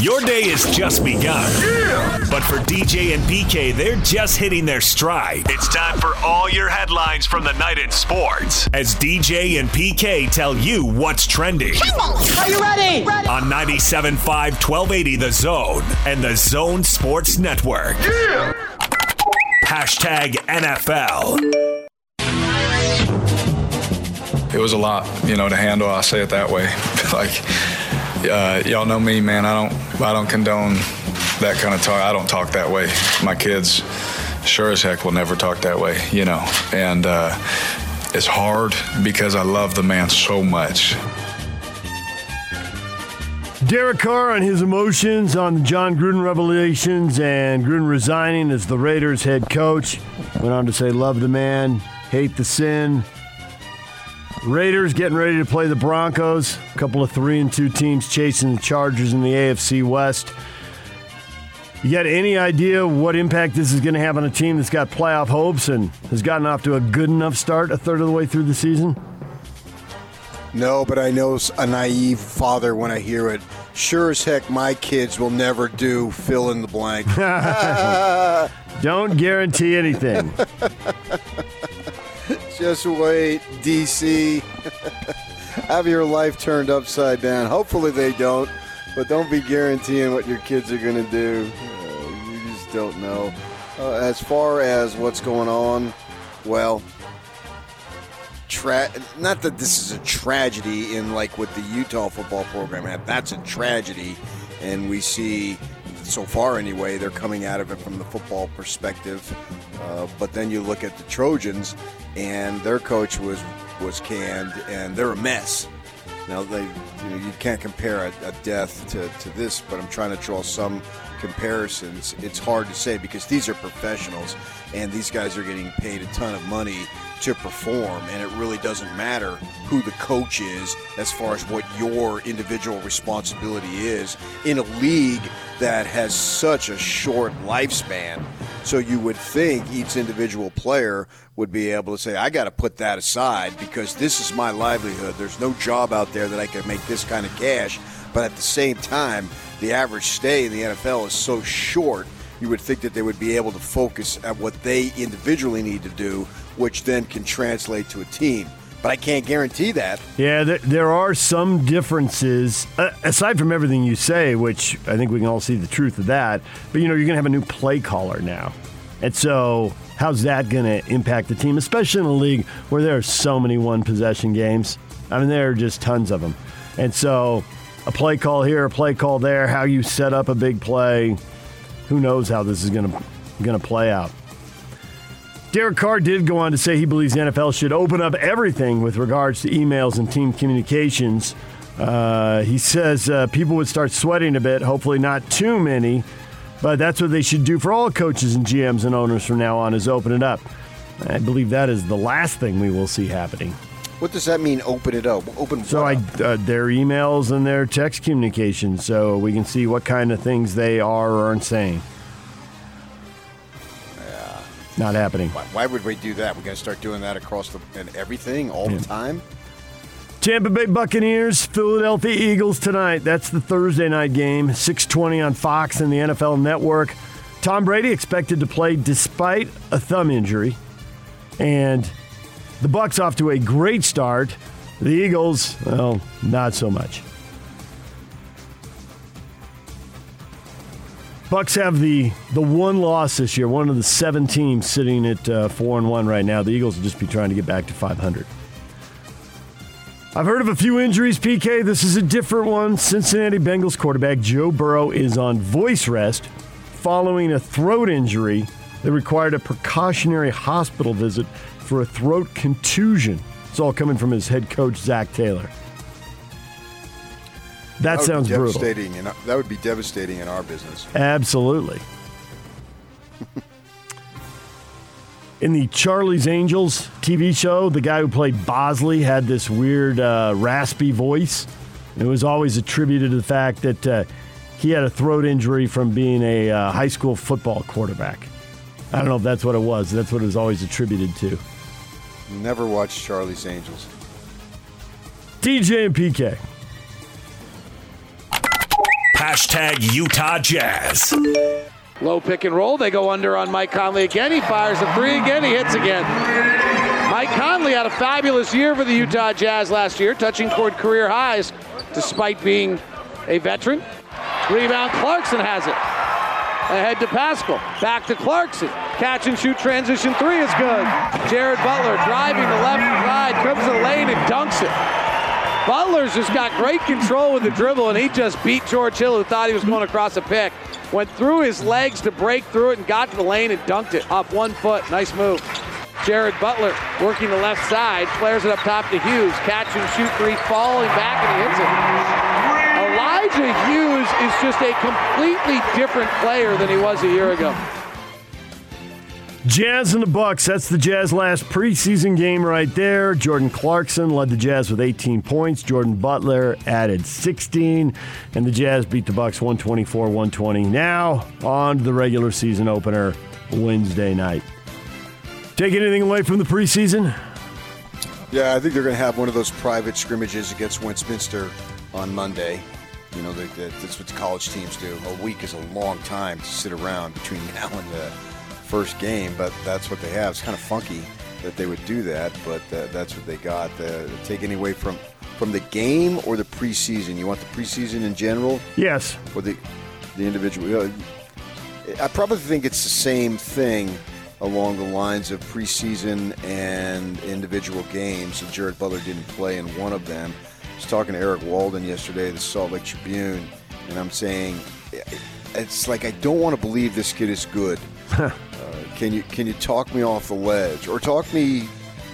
Your day has just begun. Yeah! But for DJ and PK, they're just hitting their stride. It's time for all your headlines from the night in sports as DJ and PK tell you what's trending. Are you ready? ready? On 97.5 1280 The Zone and The Zone Sports Network. Yeah! Hashtag NFL. It was a lot, you know, to handle. I'll say it that way. like, uh, y'all know me, man. I don't, I don't condone that kind of talk. I don't talk that way. My kids, sure as heck, will never talk that way, you know. And uh, it's hard because I love the man so much. Derek Carr on his emotions on the Jon Gruden revelations and Gruden resigning as the Raiders head coach. Went on to say, love the man, hate the sin. Raiders getting ready to play the Broncos. A couple of three and two teams chasing the Chargers in the AFC West. You got any idea what impact this is going to have on a team that's got playoff hopes and has gotten off to a good enough start a third of the way through the season? No, but I know a naive father when I hear it. Sure as heck, my kids will never do fill in the blank. Don't guarantee anything. Just wait, DC. Have your life turned upside down. Hopefully they don't, but don't be guaranteeing what your kids are going to do. Uh, you just don't know. Uh, as far as what's going on, well, tra- not that this is a tragedy in like what the Utah football program. That's a tragedy, and we see so far anyway they're coming out of it from the football perspective. Uh, but then you look at the Trojans, and their coach was was canned, and they're a mess. Now they, you know, you can't compare a, a death to, to this, but I'm trying to draw some comparisons. It's hard to say because these are professionals, and these guys are getting paid a ton of money to perform, and it really doesn't matter who the coach is as far as what your individual responsibility is in a league that has such a short lifespan. So you would think each individual player would be able to say, I got to put that aside because this is my livelihood. There's no job out there that I can make this kind of cash. But at the same time, the average stay in the NFL is so short, you would think that they would be able to focus at what they individually need to do, which then can translate to a team. But I can't guarantee that. Yeah, there, there are some differences, uh, aside from everything you say, which I think we can all see the truth of that. But, you know, you're going to have a new play caller now. And so, how's that going to impact the team, especially in a league where there are so many one possession games? I mean, there are just tons of them. And so, a play call here, a play call there, how you set up a big play, who knows how this is going to going to play out. Derek Carr did go on to say he believes the NFL should open up everything with regards to emails and team communications. Uh, he says uh, people would start sweating a bit, hopefully not too many, but that's what they should do for all coaches and GMs and owners from now on is open it up. I believe that is the last thing we will see happening. What does that mean? Open it up. Open. So I, uh, their emails and their text communication, so we can see what kind of things they are or aren't saying. Yeah. Not happening. Why, why would we do that? We're going to start doing that across the and everything all Yeah. the time. Tampa Bay Buccaneers, Philadelphia Eagles tonight. That's the Thursday night game, 6:20 on Fox and the NFL Network. Tom Brady expected to play despite a thumb injury, and the Bucs off to a great start. The Eagles, well, not so much. Bucs have the the one loss this year. One of the seven teams sitting at uh, four and one right now. The Eagles will just be trying to get back to 500. I've heard of a few injuries, PK. This is a different one. Cincinnati Bengals quarterback Joe Burrow is on voice rest following a throat injury that required a precautionary hospital visit for a throat contusion. It's all coming from his head coach, Zac Taylor. That, would sounds be brutal. devastating, and that would be devastating in our business. Absolutely. In the Charlie's Angels TV show, the guy who played Bosley had this weird, uh, raspy voice. It was always attributed to the fact that uh, he had a throat injury from being a uh, high school football quarterback. I don't know if that's what it was. That's what it was always attributed to. Never watched Charlie's Angels. DJ and PK. Hashtag Utah Jazz. Low pick and roll. They go under on Mike Conley again. He fires a three again. He hits again. Mike Conley had a fabulous year for the Utah Jazz last year, touching toward career highs despite being a veteran. Rebound, Clarkson has it. Ahead to Paschall. Back to Clarkson. Catch and shoot transition three is good. Jared Butler driving the left side, comes to the lane and dunks it. Butler's just got great control with the dribble, and he just beat George Hill, who thought he was going across a pick. Went through his legs to break through it and got to the lane and dunked it off one foot. Nice move. Jared Butler working the left side, flares it up top to Hughes. Catch and shoot three, falling back, and he hits it. Elijah Hughes is just a completely different player than he was a year ago. Jazz and the Bucks. That's the Jazz last preseason game right there. Jordan Clarkson led the Jazz with 18 points. Jordan Butler added 16, and the Jazz beat the Bucks 124-120. Now on to the regular season opener Wednesday night. Take anything away from the preseason? Yeah, I think they're going to have one of those private scrimmages against Westminster on Monday. You know, that's what the college teams do. A week is a long time to sit around between now and the first game, but that's what they have. It's kind of funky that they would do that, but uh, that's what they got. Uh, take any away from from the game or the preseason? You want the preseason in general? Yes. Or the the individual? Uh, I probably think it's the same thing along the lines of preseason and individual games. And Jared Butler didn't play in one of them. I was talking to Eric Walden yesterday, the Salt Lake Tribune, and I'm saying it's like I don't want to believe this kid is good. can you can you talk me off the ledge or talk me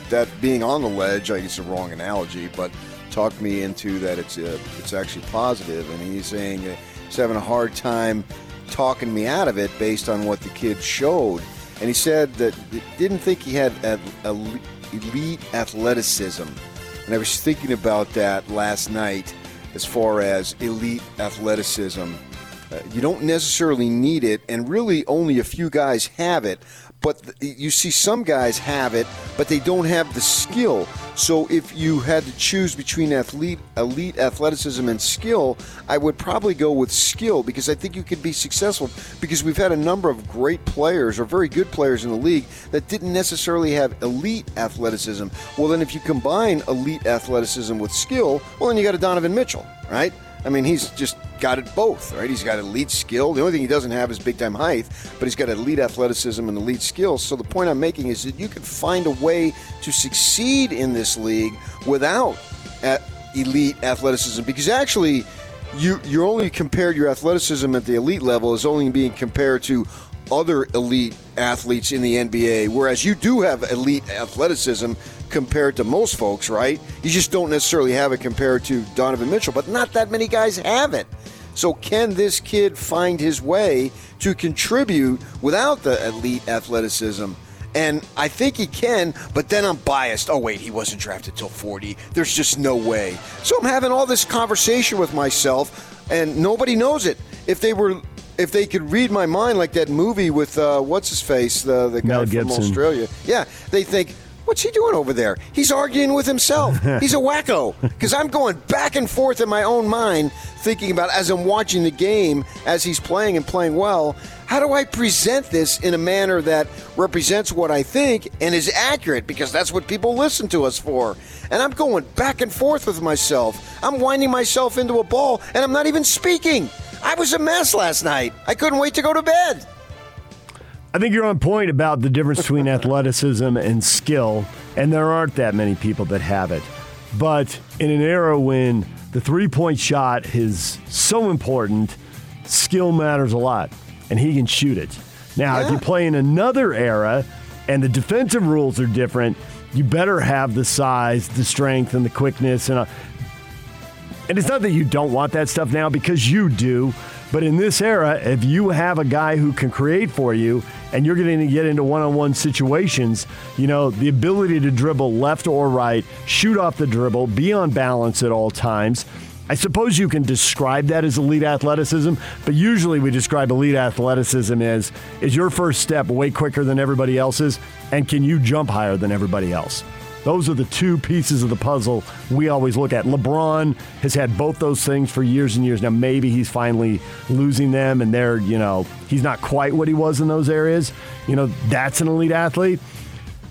that being on the ledge? I guess a wrong analogy, but talk me into that it's uh, it's actually positive. And he's saying he's having a hard time talking me out of it based on what the kid showed and he said that he didn't think he had elite athleticism. And I was thinking about that last night as far as elite athleticism. Uh, you don't necessarily need it, and really only a few guys have it but you see some guys have it, but they don't have the skill. So if you had to choose between athlete, elite athleticism and skill, I would probably go with skill because I think you could be successful. Because we've had a number of great players or very good players in the league that didn't necessarily have elite athleticism. Well, then if you combine elite athleticism with skill, well, then you got a Donovan Mitchell, right? I mean, he's just got it both, right? He's got elite skill. The only thing he doesn't have is big time height, but he's got elite athleticism and elite skills. So the point I'm making is that you can find a way to succeed in this league without uh, elite athleticism because actually you you're only compared your athleticism at the elite level is only being compared to other elite athletes in the NBA, whereas you do have elite athleticism compared to most folks, right? You just don't necessarily have it compared to Donovan Mitchell, but not that many guys have it. So, can this kid find his way to contribute without the elite athleticism? And I think he can, but then I'm biased. Oh, wait, he wasn't drafted till 40. There's just no way. So I'm having all this conversation with myself, and nobody knows it. If they were if they could read my mind like that movie with uh, what's his face, the the guy from Australia. Yeah, they think. What's he doing over there? He's arguing with himself. He's a wacko. Because I'm going back and forth in my own mind, thinking about as I'm watching the game, as he's playing and playing well, how do I present this in a manner that represents what I think and is accurate? Because that's what people listen to us for. And I'm going back and forth with myself. I'm winding myself into a ball, and I'm not even speaking. I was a mess last night. I couldn't wait to go to bed. I think you're on point about the difference between athleticism and skill, and there aren't that many people that have it. But in an era when the three point shot is so important, skill matters a lot, and he can shoot it. Now, yeah. if you play in another era and the defensive rules are different, you better have the size, the strength, and the quickness. And, uh, and it's not that you don't want that stuff now because you do. But in this era, if you have a guy who can create for you and you're going to get into one on one situations, you know, the ability to dribble left or right, shoot off the dribble, be on balance at all times. I suppose you can describe that as elite athleticism, but usually we describe elite athleticism as is your first step way quicker than everybody else's, and can you jump higher than everybody else? Those are the two pieces of the puzzle we always look at. LeBron has had both those things for years and years. Now, maybe he's finally losing them and they're, you know, he's not quite what he was in those areas. You know, that's an elite athlete.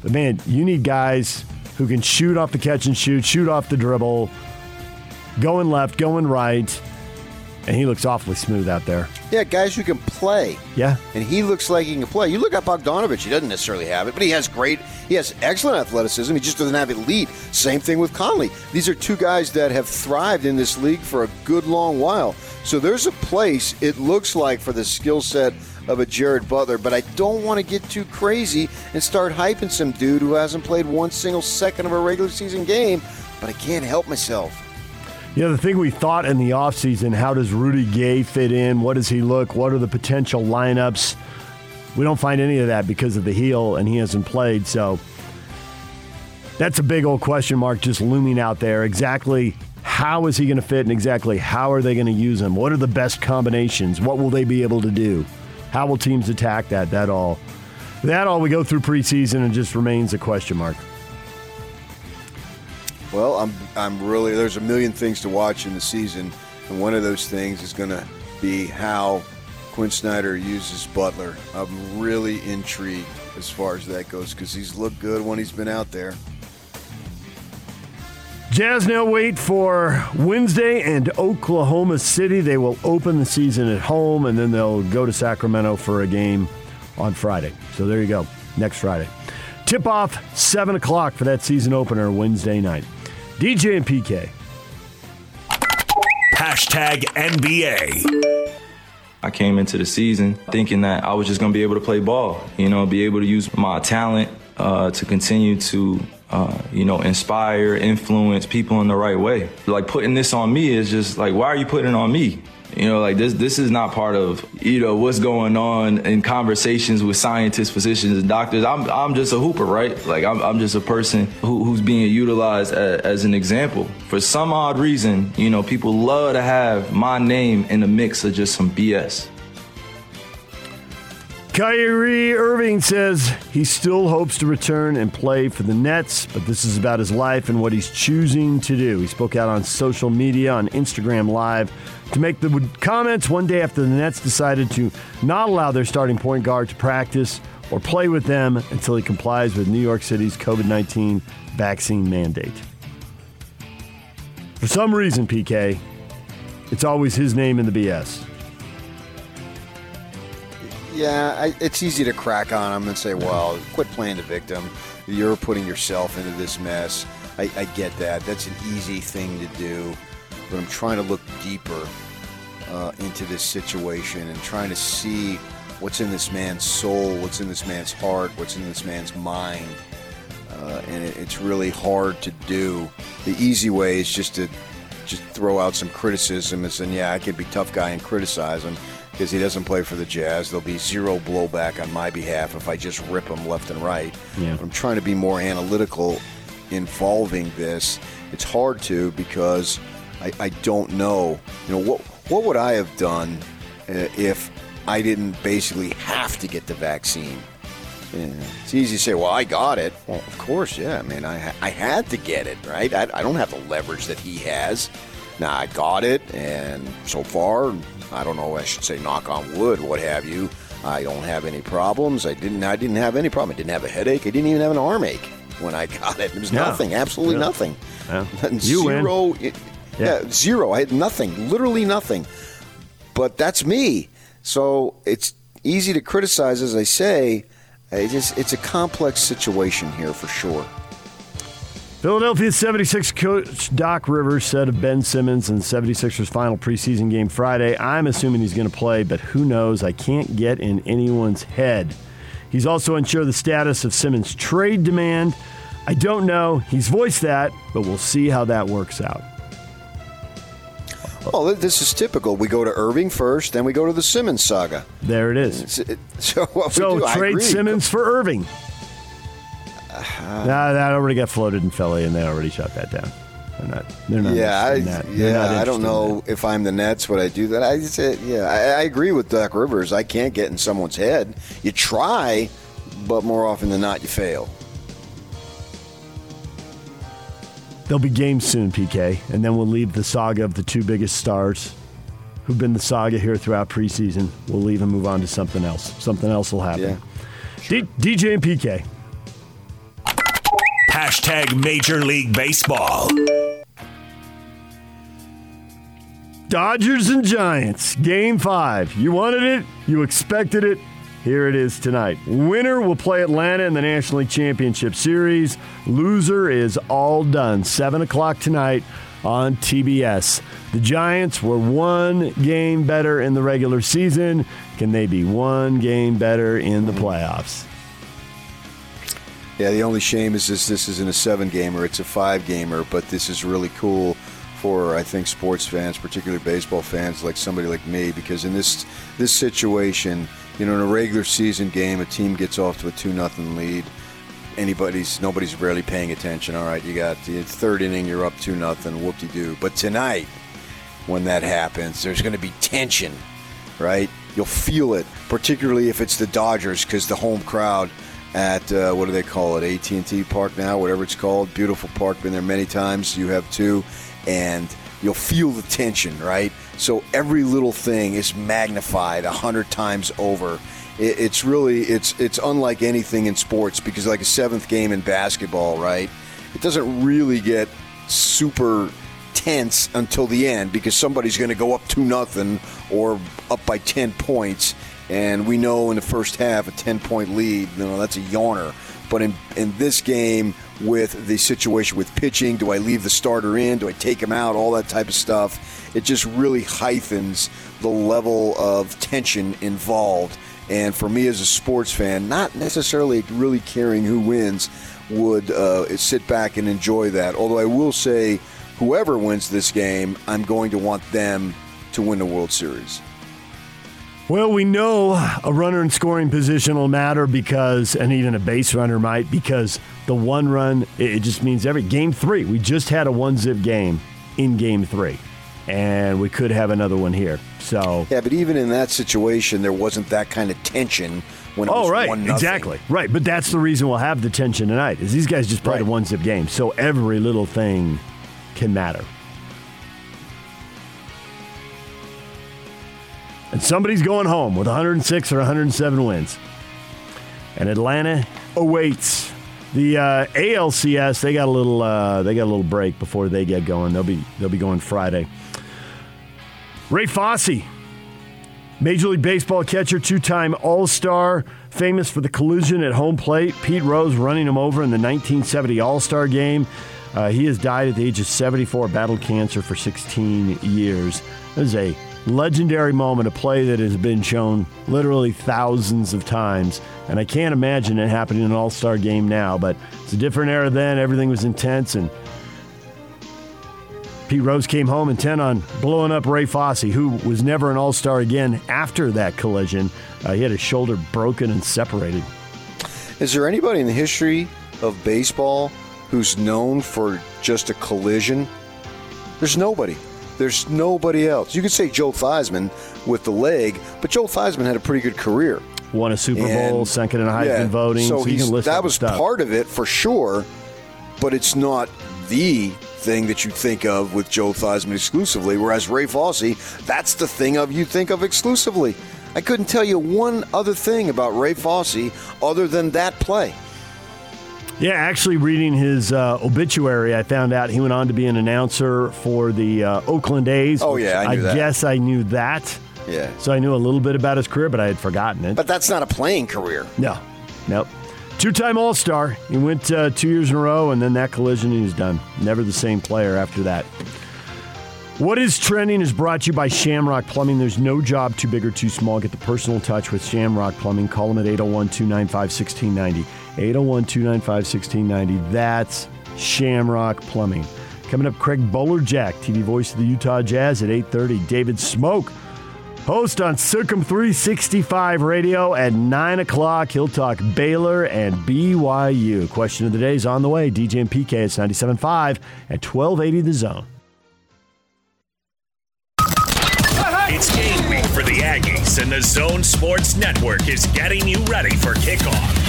But man, you need guys who can shoot off the catch and shoot, shoot off the dribble, going left, going right. And he looks awfully smooth out there. Yeah, guys who can play. Yeah. And he looks like he can play. You look at Bogdanovic, he doesn't necessarily have it, but he has great, he has excellent athleticism. He just doesn't have elite. Same thing with Conley. These are two guys that have thrived in this league for a good long while. So there's a place, it looks like, for the skill set of a Jared Butler, but I don't want to get too crazy and start hyping some dude who hasn't played one single second of a regular season game, but I can't help myself. Know, the thing we thought in the offseason, how does Rudy Gay fit in? What does he look? What are the potential lineups? We don't find any of that because of the heel, and he hasn't played. So that's a big old question mark just looming out there. Exactly how is he going to fit, and exactly how are they going to use him? What are the best combinations? What will they be able to do? How will teams attack that? That all. That all we go through preseason and just remains a question mark. Well, I'm I'm really there's a million things to watch in the season, and one of those things is going to be how Quin Snyder uses Butler. I'm really intrigued as far as that goes because he's looked good when he's been out there. Jazz now wait for Wednesday and Oklahoma City. They will open the season at home and then they'll go to Sacramento for a game on Friday. So there you go, next Friday. Tip off 7 o'clock for that season opener Wednesday night. DJ and PK. Hashtag NBA. I came into the season thinking that I was just going to be able to play ball, you know, be able to use my talent uh, to continue to, uh, you know, inspire, influence people in the right way. Like putting this on me is just like, why are you putting it on me? You know, like this this is not part of, you know, what's going on in conversations with scientists, physicians, and doctors. I'm I'm just a hooper, right? Like I'm I'm just a person who, who's being utilized as, as an example. For some odd reason, you know, people love to have my name in the mix of just some BS. Kyrie Irving says he still hopes to return and play for the Nets, but this is about his life and what he's choosing to do. He spoke out on social media, on Instagram Live, to make the comments one day after the Nets decided to not allow their starting point guard to practice or play with them until he complies with New York City's COVID 19 vaccine mandate. For some reason, PK, it's always his name in the BS. Yeah, I, it's easy to crack on him and say, well, quit playing the victim. You're putting yourself into this mess. I, I get that. That's an easy thing to do. But I'm trying to look deeper uh, into this situation and trying to see what's in this man's soul, what's in this man's heart, what's in this man's mind. Uh, and it, it's really hard to do. The easy way is just to just throw out some criticism and say, yeah, I could be tough guy and criticize him because he doesn't play for the Jazz. There'll be zero blowback on my behalf if I just rip him left and right. Yeah. I'm trying to be more analytical involving this. It's hard to because I, I don't know. You know what what would I have done uh, if I didn't basically have to get the vaccine? Yeah. It's easy to say, well, I got it. Well, of course, yeah. I mean, I, I had to get it, right? I, I don't have the leverage that he has. Now, I got it, and so far, I don't know, I should say knock on wood, what have you. I don't have any problems. I didn't I didn't have any problem. I didn't have a headache. I didn't even have an arm ache when I got it. It was Yeah. nothing, absolutely Yeah. nothing. Yeah. You win. zero, it- Yeah. yeah, zero. I had nothing, literally nothing. But that's me. So it's easy to criticize, as I say. I just, it's a complex situation here for sure. Philadelphia 76 coach Doc Rivers said of Ben Simmons in 76ers final preseason game Friday, I'm assuming he's going to play, but who knows? I can't get in anyone's head. He's also unsure of the status of Simmons' trade demand. I don't know. He's voiced that, but we'll see how that works out. Well, this is typical. We go to Irving first, then we go to the Simmons saga. There it is. It- So, do, I trade. Simmons for Irving. nah, that already got floated in Philly, and they already shut that down. They're not. They're not. Yeah, I, that. They're not yeah. I don't know if I'm the Nets, would I do that? I just, uh, yeah, I, I agree with Doc Rivers. I can't get in someone's head. You try, but more often than not, you fail. There'll be games soon, PK, and then we'll leave the saga of the two biggest stars who've been the saga here throughout preseason. We'll leave and move on to something else. Something else will happen. Yeah. D- DJ and PK. Hashtag Major League Baseball. Dodgers and Giants, game five. You wanted it, you expected it. Here it is tonight. Winner will play Atlanta in the National League Championship Series. Loser is all done. 7 o'clock tonight on TBS. The Giants were one game better in the regular season. Can they be one game better in the playoffs? Yeah, the only shame is this this isn't a seven gamer, it's a five gamer, but this is really cool for I think sports fans, particularly baseball fans like somebody like me, because in this this situation, you know, in a regular season game, a team gets off to a two nothing lead. Anybody's nobody's really paying attention. All right, you got the third inning, you're up two nothing, whoop de doo. But tonight, when that happens, there's going to be tension, right? You'll feel it, particularly if it's the Dodgers, because the home crowd at uh, what do they call it? AT&T Park now, whatever it's called. Beautiful park. Been there many times. You have too, and you'll feel the tension, right? So every little thing is magnified a hundred times over. It, it's really it's it's unlike anything in sports because like a seventh game in basketball, right? It doesn't really get super tense until the end because somebody's going to go up two nothing or up by ten points and we know in the first half, a 10 point lead, you know, that's a yawner. But in, in this game, with the situation with pitching, do I leave the starter in? Do I take him out? All that type of stuff. It just really heightens the level of tension involved. And for me as a sports fan, not necessarily really caring who wins, would uh, sit back and enjoy that. Although I will say, whoever wins this game, I'm going to want them to win the World Series. Well, we know a runner in scoring position will matter because, and even a base runner might, because the one run, it just means every game three. We just had a one zip game in game three, and we could have another one here. So, yeah, but even in that situation, there wasn't that kind of tension when it oh, was right, one exactly, right. But that's the reason we'll have the tension tonight. Is these guys just played Right. a one zip game, so every little thing can matter. And somebody's going home with 106 or 107 wins. And Atlanta awaits the uh, ALCS. They got a little. Uh, they got a little break before they get going. They'll be. They'll be going Friday. Ray Fosse, Major League Baseball catcher, two-time All-Star, famous for the collision at home plate. Pete Rose running him over in the 1970 All-Star game. Uh, he has died at the age of 74, battled cancer for 16 years. It was a legendary moment, a play that has been shown literally thousands of times. And I can't imagine it happening in an All-Star game now, but it's a different era then. Everything was intense and Pete Rose came home intent on blowing up Ray Fosse, who was never an All Star again after that collision. Uh, he had his shoulder broken and separated. Is there anybody in the history of baseball who's known for just a collision? There's nobody. There's nobody else. You could say Joe Theismann with the leg, but Joe Theismann had a pretty good career. Won a Super And- Bowl, second in Heisman yeah, voting. So, So, you can list that was stuff. part of it for sure, but it's not the thing that you think of with Joe Theismann exclusively. Whereas Ray Fosse, that's the thing of you think of exclusively. I couldn't tell you one other thing about Ray Fosse other than that play. Yeah, actually, reading his uh, obituary, I found out he went on to be an announcer for the uh, Oakland A's. Oh, yeah, I knew that. guess I knew that. Yeah. So I knew a little bit about his career, but I had forgotten it. But that's not a playing career. No, nope. Two-time All-Star. He went uh, two years in a row, and then that collision, he was done. Never the same player after that. What is trending is brought to you by Shamrock Plumbing. There's no job too big or too small. Get the personal touch with Shamrock Plumbing. Call them at 801 295 1690. 801 295 1690. That's Shamrock Plumbing. Coming up, Craig Bolerjack, TV voice of the Utah Jazz at 8.30. David Smoke, host on Circum 365 Radio at 9 o'clock. He'll talk Baylor and BYU. Question of the day is on the way. DJ and PK, it's 97.5 at 1280 The Zone. It's game week for the Aggies, and the Zone Sports Network is getting you ready for kickoff.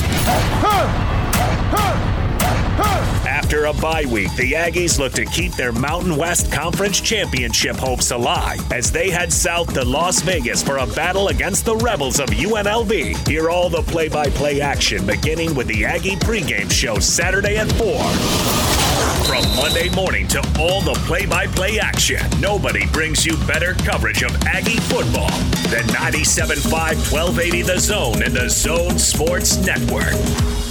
After a bye week, the Aggies look to keep their Mountain West Conference championship hopes alive as they head south to Las Vegas for a battle against the Rebels of UNLV. Hear all the play by play action beginning with the Aggie pregame show Saturday at 4. From Monday morning to all the play by play action, nobody brings you better coverage of Aggie football than 97.5 1280 The Zone and the Zone Sports Network.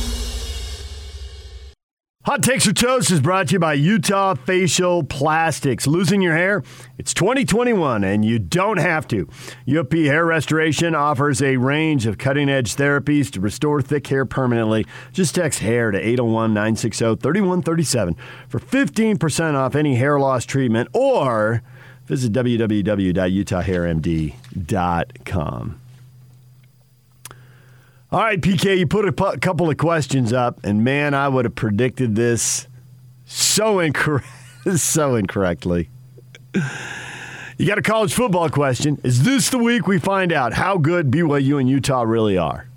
Hot Takes or Toast is brought to you by Utah Facial Plastics. Losing your hair? It's 2021 and you don't have to. UFP Hair Restoration offers a range of cutting edge therapies to restore thick hair permanently. Just text hair to 801 960 3137 for 15% off any hair loss treatment or visit www.utahhairmd.com. All right, PK, you put a pu- couple of questions up, and man, I would have predicted this so incorrect, so incorrectly. You got a college football question. Is this the week we find out how good BYU and Utah really are?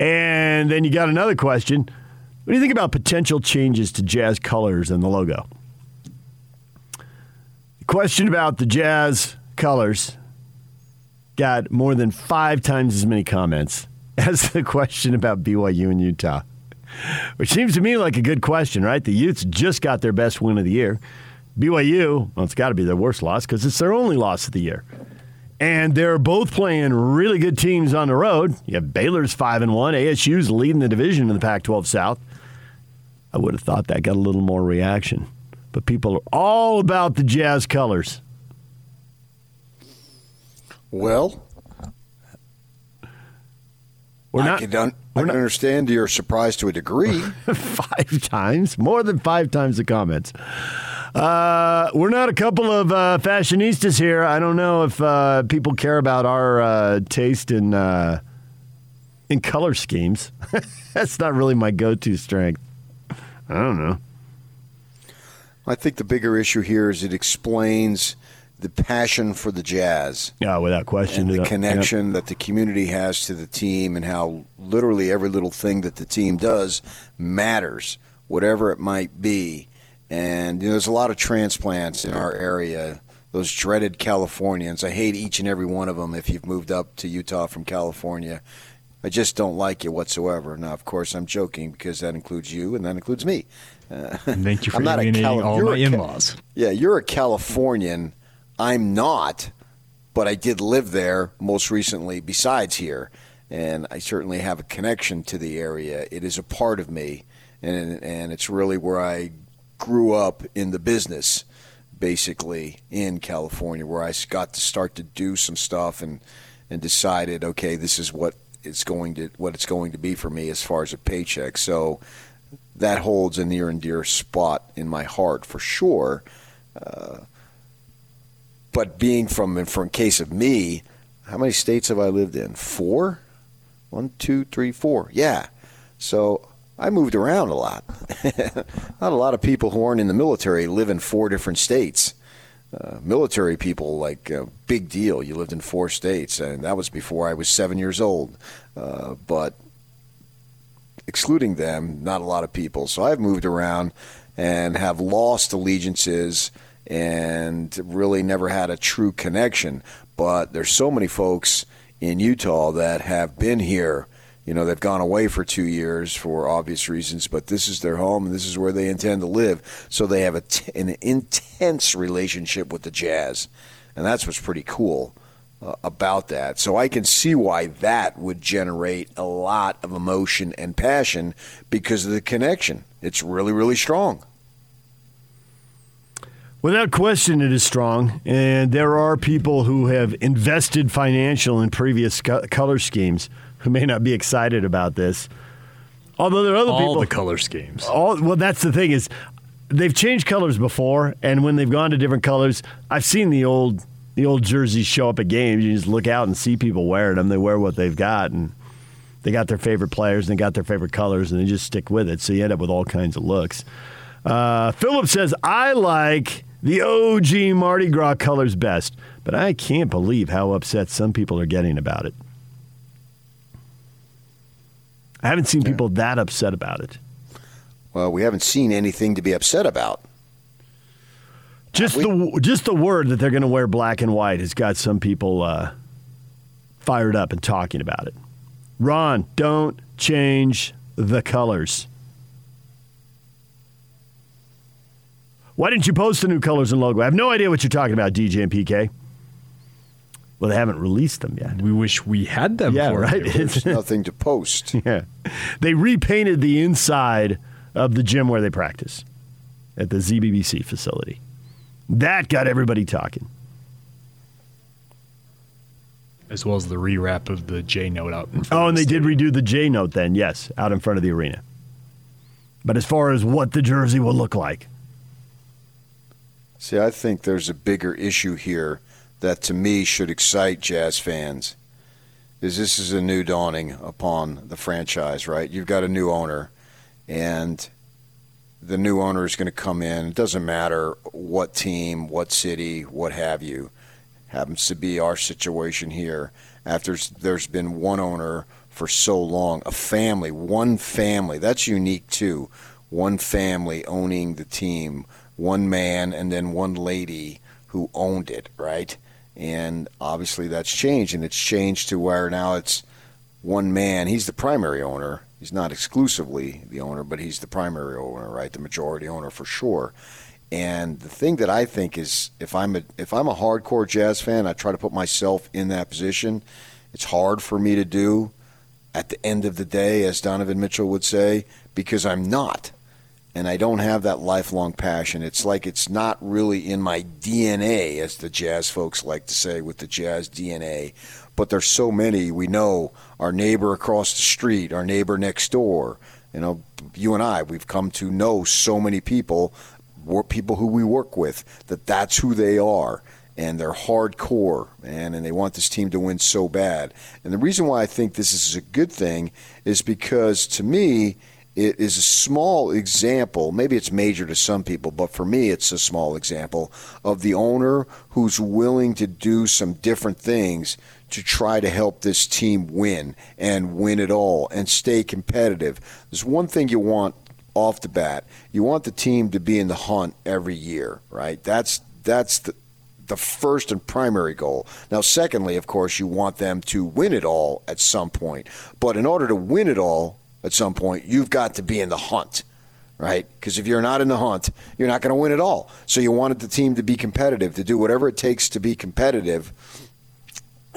And then you got another question. What do you think about potential changes to Jazz colors and the logo? Question about the Jazz colors got more than five times as many comments as the question about BYU and Utah, which seems to me like a good question, right? The Utes just got their best win of the year. BYU, well, it's got to be their worst loss because it's their only loss of the year. And they're both playing really good teams on the road. You have Baylor's 5 and 1, ASU's leading the division in the Pac 12 South. I would have thought that got a little more reaction. But people are all about the Jazz colors. Well, We're I not can, un- I we're can not- understand your surprise to a degree. five times, more than five times the comments. Uh, we're not a couple of uh, fashionistas here. I don't know if uh, people care about our uh, taste in uh, in color schemes. That's not really my go-to strength. I don't know. I think the bigger issue here is it explains the passion for the Jazz Yeah, without question. and the connection that the community has to the team and how literally every little thing that the team does matters, whatever it might be. And you know, there's a lot of transplants in our area. Those dreaded Californians. I hate each and every one of them if you've moved up to Utah from California. I just don't like you whatsoever. Now, of course, I'm joking because that includes you and that includes me. Uh, Thank you for I'm not a Cali- all my in-laws. yeah, you're a Californian. I'm not, but I did live there most recently besides here. And I certainly have a connection to the area. It is a part of me. And, and it's really where I grew up in the business, basically, in California, where I got to start to do some stuff and, and decided, okay, this is what it's going to what it's going to be for me as far as a paycheck. So that holds a near and dear spot in my heart for sure. Uh, but being from, from case of me, how many states have I lived in? Four? One, two, three, four. Yeah. So I moved around a lot. Not a lot of people who aren't in the military live in four different states. Uh, military people, like, uh, big deal. You lived in four states, and that was before I was seven years old. Uh, but excluding them, not a lot of people. So I've moved around and have lost allegiances and really never had a true connection. But there's so many folks in Utah that have been here. You know, they've gone away for two years for obvious reasons, but this is their home and this is where they intend to live. So they have a t- an intense relationship with the Jazz. And that's what's pretty cool uh, about that. So I can see why that would generate a lot of emotion and passion because of the connection. It's really, really strong. Without question, it is strong, and there are people who have invested financial in previous co- color schemes who may not be excited about this. Although there are other All people. the color schemes. all well, that's the thing is, they've changed colors before, and when they've gone to different colors, I've seen the old the old jerseys show up at games. You just look out and see people wearing them. They wear what they've got, and they got their favorite players and they got their favorite colors, and they just stick with it. So you end up with all kinds of looks. Uh, Philip says, I like The OG Mardi Gras colors best, but I can't believe how upset some people are getting about it. I haven't seen people that upset about it. Well, we haven't seen anything to be upset about. Just the just the word that they're going to wear black and white has got some people uh, fired up and talking about it. Ron, don't change the colors. Why didn't you post the new colors and logo? I have no idea what you're talking about, DJ and PK. Well, they haven't released them yet. We wish we had them. Yeah, for right. you. There's nothing to post. Yeah. They repainted the inside of the gym where they practice at the ZBBC facility. That got everybody talking. as well as the rewrap of the J note out. in front Oh, and the they did redo the J note then, yes, out in front of the arena. But as far as what the jersey will look like, See, I think there's a bigger issue here that to me should excite Jazz fans. Is this is a new dawning upon the franchise, right? You've got a new owner, and the new owner is going to come in. It doesn't matter what team, what city, what have you. Happens to be our situation here. After there's been one owner for so long, a family, one family. That's unique too. One family owning the team, one man, and then one lady who owned it, right? And obviously that's changed, and it's changed to where now it's one man. He's the primary owner. He's not exclusively the owner, but he's the primary owner, right? The majority owner for sure. And the thing that I think is, if I'm a if I'm a hardcore jazz fan, I try to put myself in that position. It's hard for me to do at the end of the day, as Donovan Mitchell would say, because I'm not, and I don't have that lifelong passion. It's like it's not really in my DNA, as the jazz folks like to say, with the jazz DNA. But there's so many we know. Our neighbor across the street, our neighbor next door. You know, you and I, we've come to know so many people people who we work with that that's who they are and they're hardcore man and they want this team to win so bad and the reason why i think this is a good thing is because to me it is a small example maybe it's major to some people but for me it's a small example of the owner who's willing to do some different things to try to help this team win and win it all and stay competitive there's one thing you want off the bat. You want the team to be in the hunt every year, right? That's that's the the first and primary goal. Now, secondly, of course, you want them to win it all at some point. But in order to win it all at some point, you've got to be in the hunt, right? Because if you're not in the hunt, you're not going to win at all. So you wanted the team to be competitive, to do whatever it takes to be competitive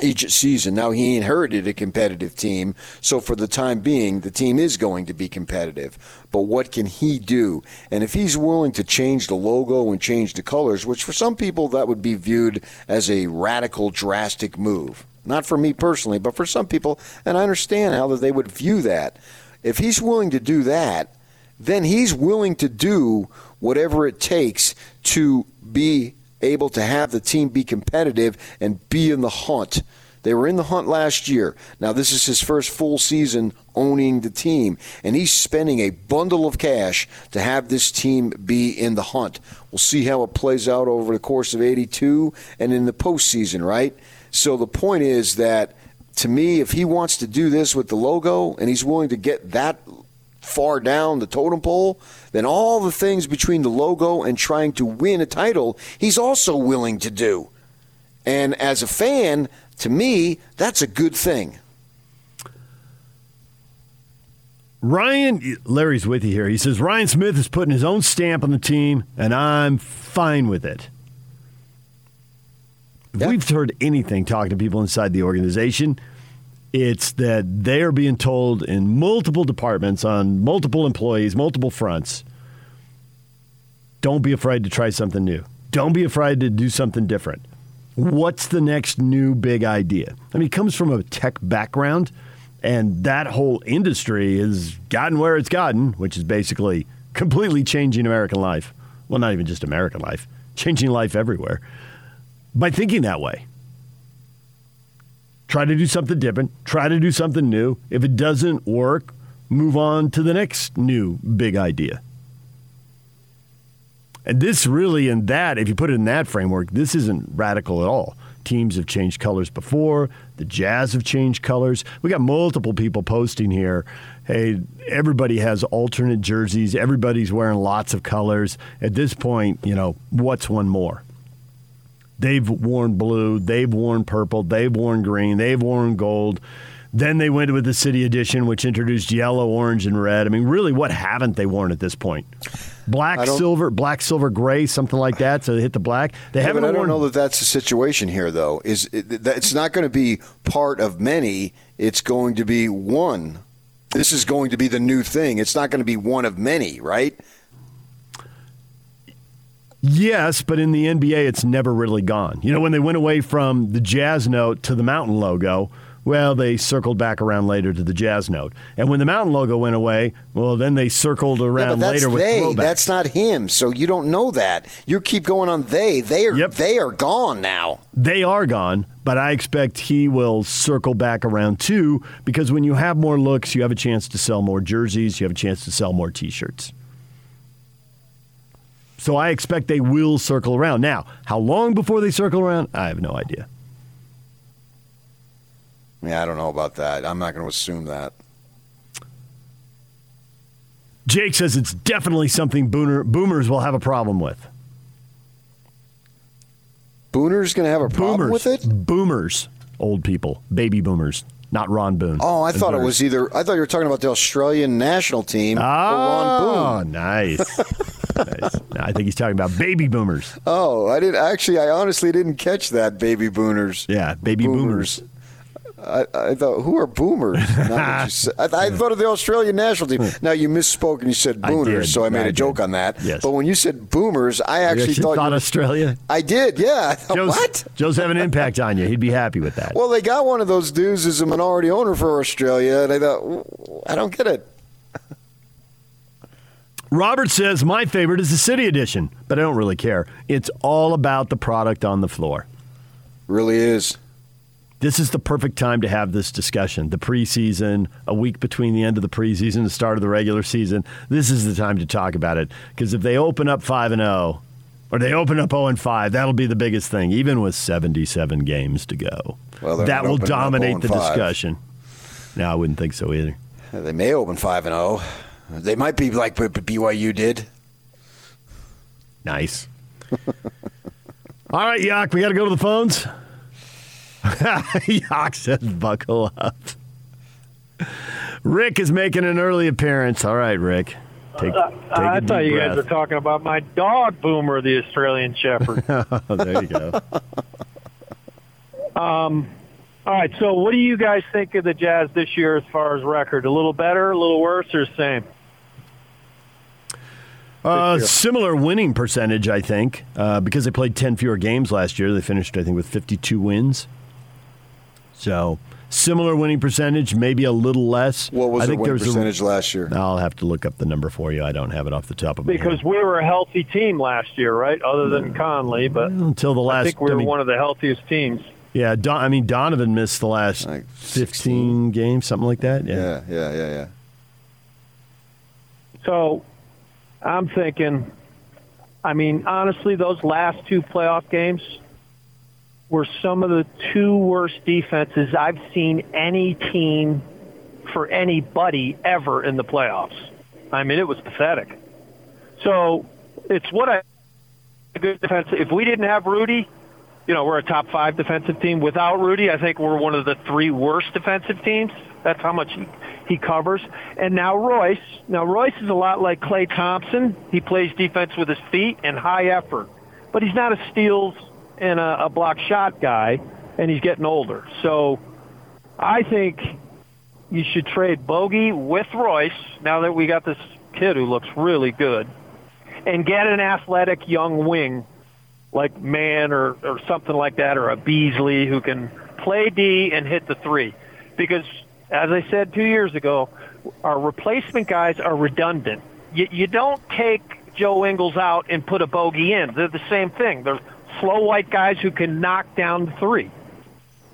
each season. Now he inherited a competitive team, so for the time being, the team is going to be competitive. But what can he do? And if he's willing to change the logo and change the colors, which for some people that would be viewed as a radical, drastic move. Not for me personally, but for some people, and I understand how they would view that. If he's willing to do that, then he's willing to do whatever it takes to be able to have the team be competitive and be in the hunt. They were in the hunt last year. Now, this is his first full season owning the team, and he's spending a bundle of cash to have this team be in the hunt. We'll see how it plays out over the course of 82 and in the postseason, right? So the point is that to me, if he wants to do this with the logo and he's willing to get that far down the totem pole, then all the things between the logo and trying to win a title, he's also willing to do. And as a fan, to me, that's a good thing. Ryan, Larry's with you here. He says Ryan Smith is putting his own stamp on the team, and I'm fine with it. If Yeah. we've heard anything talking to people inside the organization, it's that they are being told in multiple departments, on multiple employees, multiple fronts, don't be afraid to try something new. Don't be afraid to do something different. What's the next new big idea? I mean, he comes from a tech background, and that whole industry has gotten where it's gotten, which is basically completely changing American life. Well, not even just American life, changing life everywhere by thinking that way. Try to do something different, try to do something new. If it doesn't work, move on to the next new big idea. And this really, in that, if you put it in that framework, this isn't radical at all. Teams have changed colors before. The Jazz have changed colors. We got multiple people posting here. Hey, everybody has alternate jerseys. Everybody's wearing lots of colors. At this point, you know, what's one more? They've worn blue. They've worn purple. They've worn green. They've worn gold. Then they went with the City Edition, which introduced yellow, orange, and red. I mean, really, what haven't they worn at this point? Black, silver, black, silver, gray, something like that. So they hit the black. They Yeah, haven't I don't worn. know that that's the situation here, though. Is it, that it's not going to be part of many? It's going to be one. This is going to be the new thing. It's not going to be one of many, right? Yes, but in the NBA, it's never really gone. You know, when they went away from the Jazz note to the Mountain logo, well, they circled back around later to the Jazz note. And when the Mountain logo went away, well, then they circled Yeah, around that's later with they. throwbacks. That's not him. So you don't know that. You keep going on they. They are yep. they are gone now. They are gone, but I expect he will circle back around too because when you have more looks, you have a chance to sell more jerseys, you have a chance to sell more t shirts. So I expect they will circle around. Now, how long before they circle around? I have no idea. Yeah, I don't know about that. I'm not going to assume that. Jake says it's definitely something boomer, boomers will have a problem with. Booner's going to have a problem boomers, with it? Boomers, old people, baby boomers, not Ron Boone. Oh, I thought it was either. I thought you were talking about the Australian national team or Ron Oh, Boone. nice. No, I think he's talking about baby boomers. Oh, I didn't actually. I honestly didn't catch that, baby boomers. Yeah, baby boomers. I, I thought, who are boomers? Not what you said. I, I thought of the Australian national team. Now you misspoke and you said boomers, so I made I a joke did. on that. Yes. But when you said boomers, I actually thought, you- Australia. I did. Yeah. Thought, Joe's, what? Joe's having an impact on you. He'd be happy with that. Well, they got one of those dudes as a minority owner for Australia, and I thought, I don't get it. Robert says my favorite is the City Edition, but I don't really care. It's all about the product on the floor. Really is. This is the perfect time to have this discussion. The preseason, a week between the end of the preseason and the start of the regular season. This is the time to talk about it because if they open up 5 and 0 or they open up 0 and 5, that'll be the biggest thing even with 77 games to go. Well, that will 0 dominate oh the discussion. No, I wouldn't think so either. They may open five and zero. They might be like what BYU did. Nice. All right, Yak, we got to go to the phones. Yak says, buckle up. Rick is making an early appearance. All right, Rick. Take, take I a thought deep you guys were talking about my dog Boomer, the Australian Shepherd. Oh, there you go. um, all right, so what do you guys think of the Jazz this year as far as record? A little better, a little worse, or same? Uh, similar winning percentage, I think, uh, because they played 10 fewer games last year. They finished, I think, with 52 wins. So, similar winning percentage, maybe a little less. What was I the think win there's percentage last year? I'll have to look up the number for you. I don't have it off the top of my head. Because we were a healthy team last year, right? Other than Conley, but Until the last, I think we were I mean- one of the healthiest teams. Yeah, Don, I mean Donovan missed the last 15 games, something like that. Yeah. Yeah, yeah, yeah, yeah. So I'm thinking, I mean, honestly, those last two playoff games were some of the two worst defenses I've seen any team for anybody ever in the playoffs. I mean, it was pathetic. So it's what I good defense. If we didn't have Rudy, you know, we're a top five defensive team. Without Rudy, I think we're one of the three worst defensive teams. That's how much he, covers. And now Royce. Now Royce is a lot like Klay Thompson. He plays defense with his feet and high effort, but he's not a steals and a, a block shot guy, and he's getting older. So I think you should trade Bogey with Royce now that we got this kid who looks really good, and get an athletic young wing like Mann or, or something like that, or a Beasley who can play D and hit the three. Because, as I said two years ago, our replacement guys are redundant. You, you don't take Joe Ingles out and put a bogey in. They're the same thing. They're slow white guys who can knock down the three.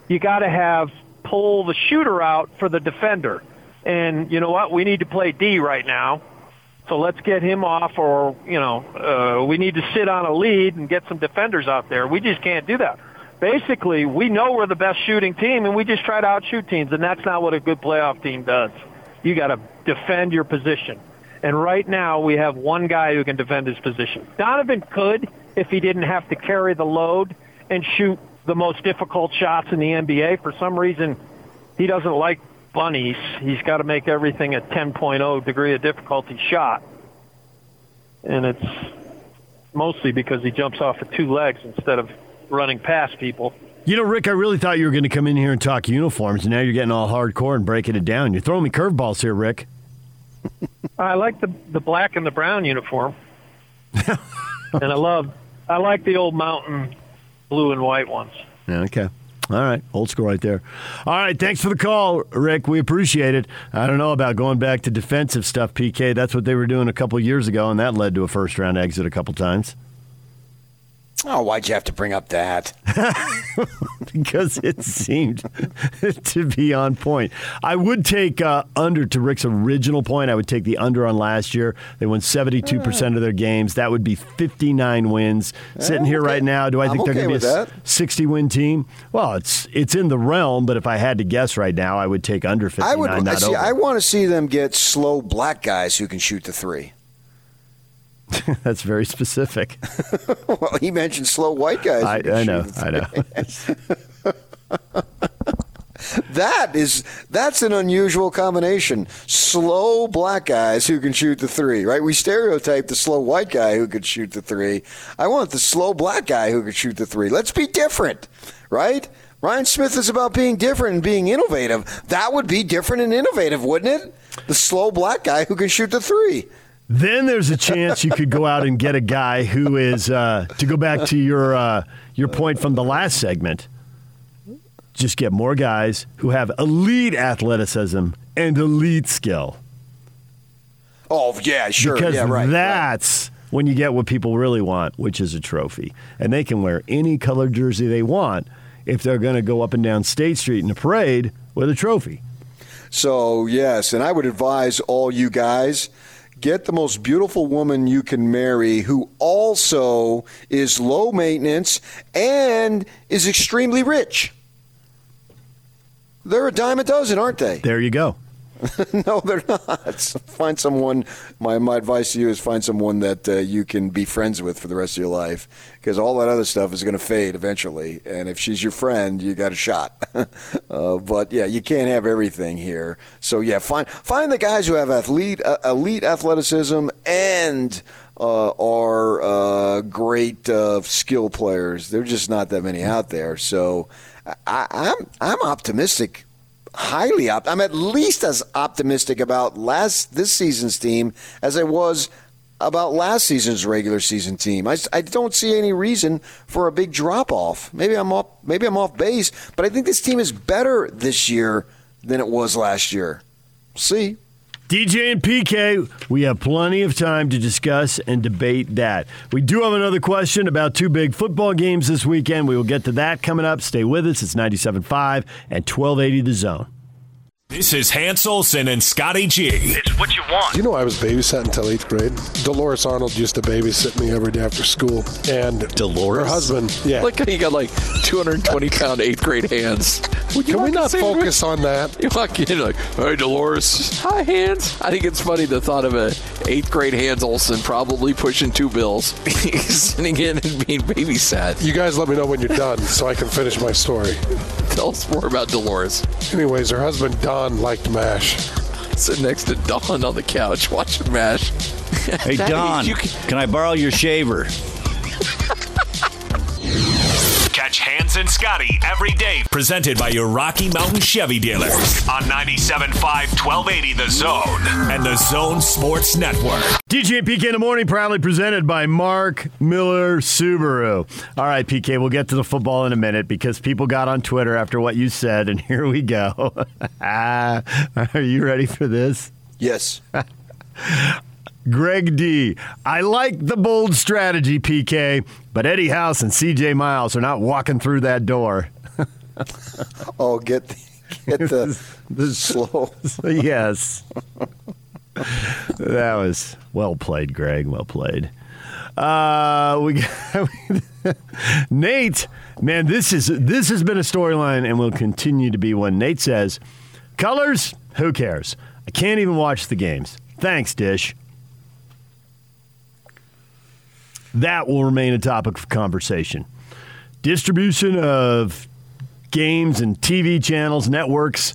You got to have pull the shooter out for the defender. And you know what? We need to play D right now. So let's get him off, or you know, uh, we need to sit on a lead and get some defenders out there. We just can't do that. Basically, we know we're the best shooting team, and we just try to outshoot teams, and that's not what a good playoff team does. You got to defend your position. And right now, we have one guy who can defend his position. Donovan could if he didn't have to carry the load and shoot the most difficult shots in the NBA. For some reason, he doesn't like bunnies. He's got to make everything a 10.0 degree of difficulty shot. And it's mostly because he jumps off of two legs instead of running past people. You know, Rick, I really thought you were going to come in here and talk uniforms, and now you're getting all hardcore and breaking it down. You're throwing me curveballs here, Rick. I like the the black and the brown uniform, and I love I like the old mountain blue and white ones. Yeah, Okay. All right, old school right there. All right, thanks for the call, Rick. We appreciate it. I don't know about going back to defensive stuff, PK. That's what they were doing a couple years ago, and that led to a first round exit a couple times. Oh, why'd you have to bring up that? because it seemed to be on point. I would take uh, under to Rick's original point. I would take the under on last year. They won 72% of their games. That would be 59 wins. Sitting here okay. right now, do I think I'm they're okay going to be a that. 60 win team? Well, it's it's in the realm, but if I had to guess right now, I would take under 59, I would see. I want to see them get slow black guys who can shoot the three. That's very specific. well, he mentioned slow white guys. I, I know. I know. That is that's an unusual combination. Slow black guys who can shoot the three, right? We stereotype the slow white guy who could shoot the three. I want the slow black guy who could shoot the three. Let's be different, right? Ryan Smith is about being different and being innovative. That would be different and innovative, wouldn't it? The slow black guy who can shoot the three. Then there's a chance you could go out and get a guy who is uh, to go back to your uh, your point from the last segment. Just get more guys who have elite athleticism and elite skill. Oh yeah, sure, Because yeah, right. that's when you get what people really want, which is a trophy. And they can wear any color jersey they want if they're going to go up and down State Street in a parade with a trophy. So, yes, and I would advise all you guys get the most beautiful woman you can marry who also is low maintenance and is extremely rich. They're a dime a dozen, aren't they? There you go. no, they're not. Find someone. My, my advice to you is find someone that uh, you can be friends with for the rest of your life, because all that other stuff is going to fade eventually. And if she's your friend, you got a shot. uh, but yeah, you can't have everything here. So yeah, find find the guys who have athlete uh, elite athleticism and. Uh, are uh, great uh, skill players. There're just not that many out there. So I, I'm I'm optimistic highly op- I'm at least as optimistic about last this season's team as I was about last season's regular season team. I, I don't see any reason for a big drop off. Maybe I'm off maybe I'm off base, but I think this team is better this year than it was last year. See. DJ and PK, we have plenty of time to discuss and debate that. We do have another question about two big football games this weekend. We will get to that coming up. Stay with us. It's 97.5 and 1280 The Zone. This is Hans Olsen and Scotty G. It's what you want. You know, I was babysat until eighth grade. Dolores Arnold used to babysit me every day after school, and Dolores, her husband, yeah. Like you got like 220 pound eighth grade hands. Would Can we not to say focus on that? You walk in like, hey Dolores, hi Hans. I think it's funny the thought of a eighth grade Hans Olsen probably pushing two bills, sitting in and being babysat. You guys let me know when you're done so I can finish my story. Tell us more about Dolores. Anyways, her husband Don liked MASH. Sitting next to Don on the couch watching MASH. Hey Don, can- can I borrow your shaver? Catch Hans and Scotty every day, presented by your Rocky Mountain Chevy dealers on 97.5 1280 The Zone and The Zone Sports Network. DJ and PK in the morning, proudly presented by Mark Miller Subaru. All right, PK, we'll get to the football in a minute because people got on Twitter after what you said, and here we go. Are you ready for this? Yes. Greg D. I like the bold strategy, PK, but Eddie House and CJ Miles are not walking through that door. Oh, get the, get the, the slow. yes. That was well played, Greg. Well played. Uh, we got, Nate. Man, this is this has been a storyline and will continue to be one. Nate says, "Colors, who cares? I can't even watch the games. Thanks, Dish." That will remain a topic of conversation. Distribution of games and TV channels, networks.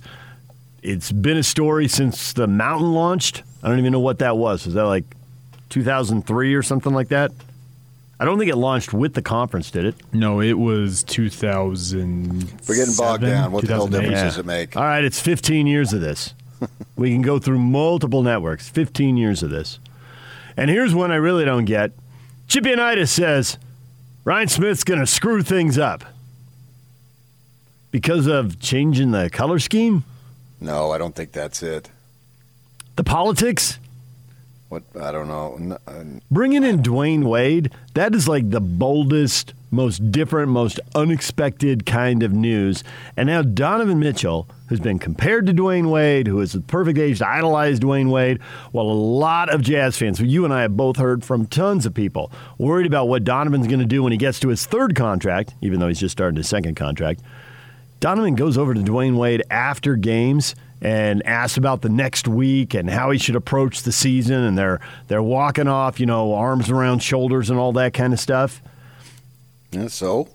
It's been a story since the Mountain launched. I don't even know what that was. Was that like 2003 or something like that? I don't think it launched with the conference, did it? No, it was 2000. We're getting bogged down. What the hell difference does it make? All right, it's 15 years of this. we can go through multiple networks. 15 years of this. And here's one I really don't get. Chipianitis says Ryan Smith's going to screw things up because of changing the color scheme. No, I don't think that's it. The politics. What I don't know. Uh, Bringing in Dwyane Wade, that is like the boldest, most different, most unexpected kind of news. And now Donovan Mitchell, who's been compared to Dwyane Wade, who is the perfect age to idolize Dwyane Wade, while a lot of Jazz fans, who you and I have both heard from tons of people, worried about what Donovan's going to do when he gets to his third contract, even though he's just starting his second contract. Donovan goes over to Dwyane Wade after games and asks about the next week and how he should approach the season. And they're they're walking off, you know, arms around shoulders and all that kind of stuff. Yeah, so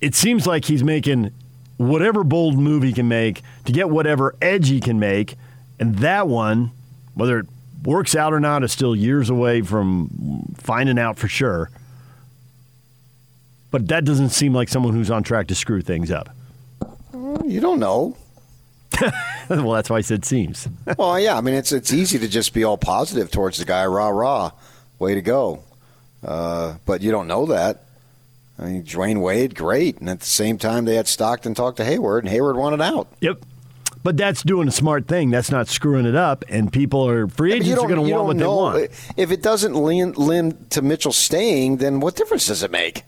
it seems like he's making whatever bold move he can make to get whatever edge he can make, and that one, whether it works out or not, is still years away from finding out for sure. But that doesn't seem like someone who's on track to screw things up. You don't know. well, that's why I said seems. well, yeah. I mean, it's it's easy to just be all positive towards the guy. Rah rah, way to go. Uh, but you don't know that. I mean, Dwyane Wade, great, and at the same time, they had Stockton talk to Hayward, and Hayward wanted out. Yep. But that's doing a smart thing. That's not screwing it up, and people are free Yeah, agents are don't- going to want what don't they want. If it doesn't lend, lean to Mitchell staying, then what difference does it make?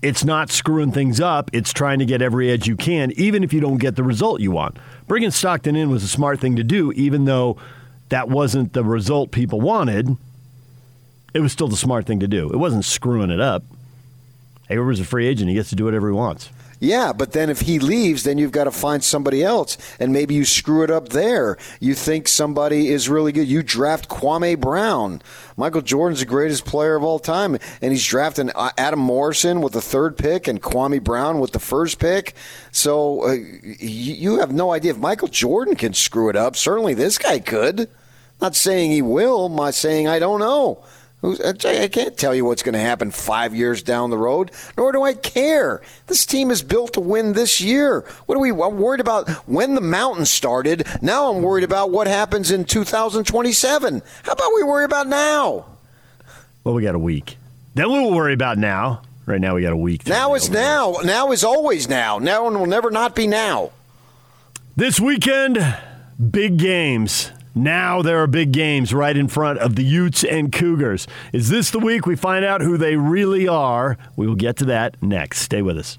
it's not screwing things up. It's trying to get every edge you can, even if you don't get the result you want. Bringing Stockton in was a smart thing to do, even though that wasn't the result people wanted. It was still the smart thing to do. It wasn't screwing it up. Was a free agent. He gets to do whatever he wants. Yeah, but then if he leaves, then you've got to find somebody else, and maybe you screw it up there. You think somebody is really good. You draft Kwame Brown. Michael Jordan's the greatest player of all time, and he's drafting uh, Adam Morrison with the third pick and Kwame Brown with the first pick. So uh, you have no idea if Michael Jordan can screw it up. Certainly, this guy could. Not saying he will. My saying I don't know. Who's- I can't tell you what's going to happen five years down the road, nor do I care. This team is built to win this year. What are we I'm worried about when the mountain started? Now I'm worried about what happens in 2027. How about we worry about now? Well, we got a week. Then we'll worry about now. Right now, we got a week. Now is now. Now is always now. Now and will never not be now. This weekend, big games. Now there are big games right in front of the Utes and Cougars. Is this the week we find out who they really are? We will get to that next. Stay with us.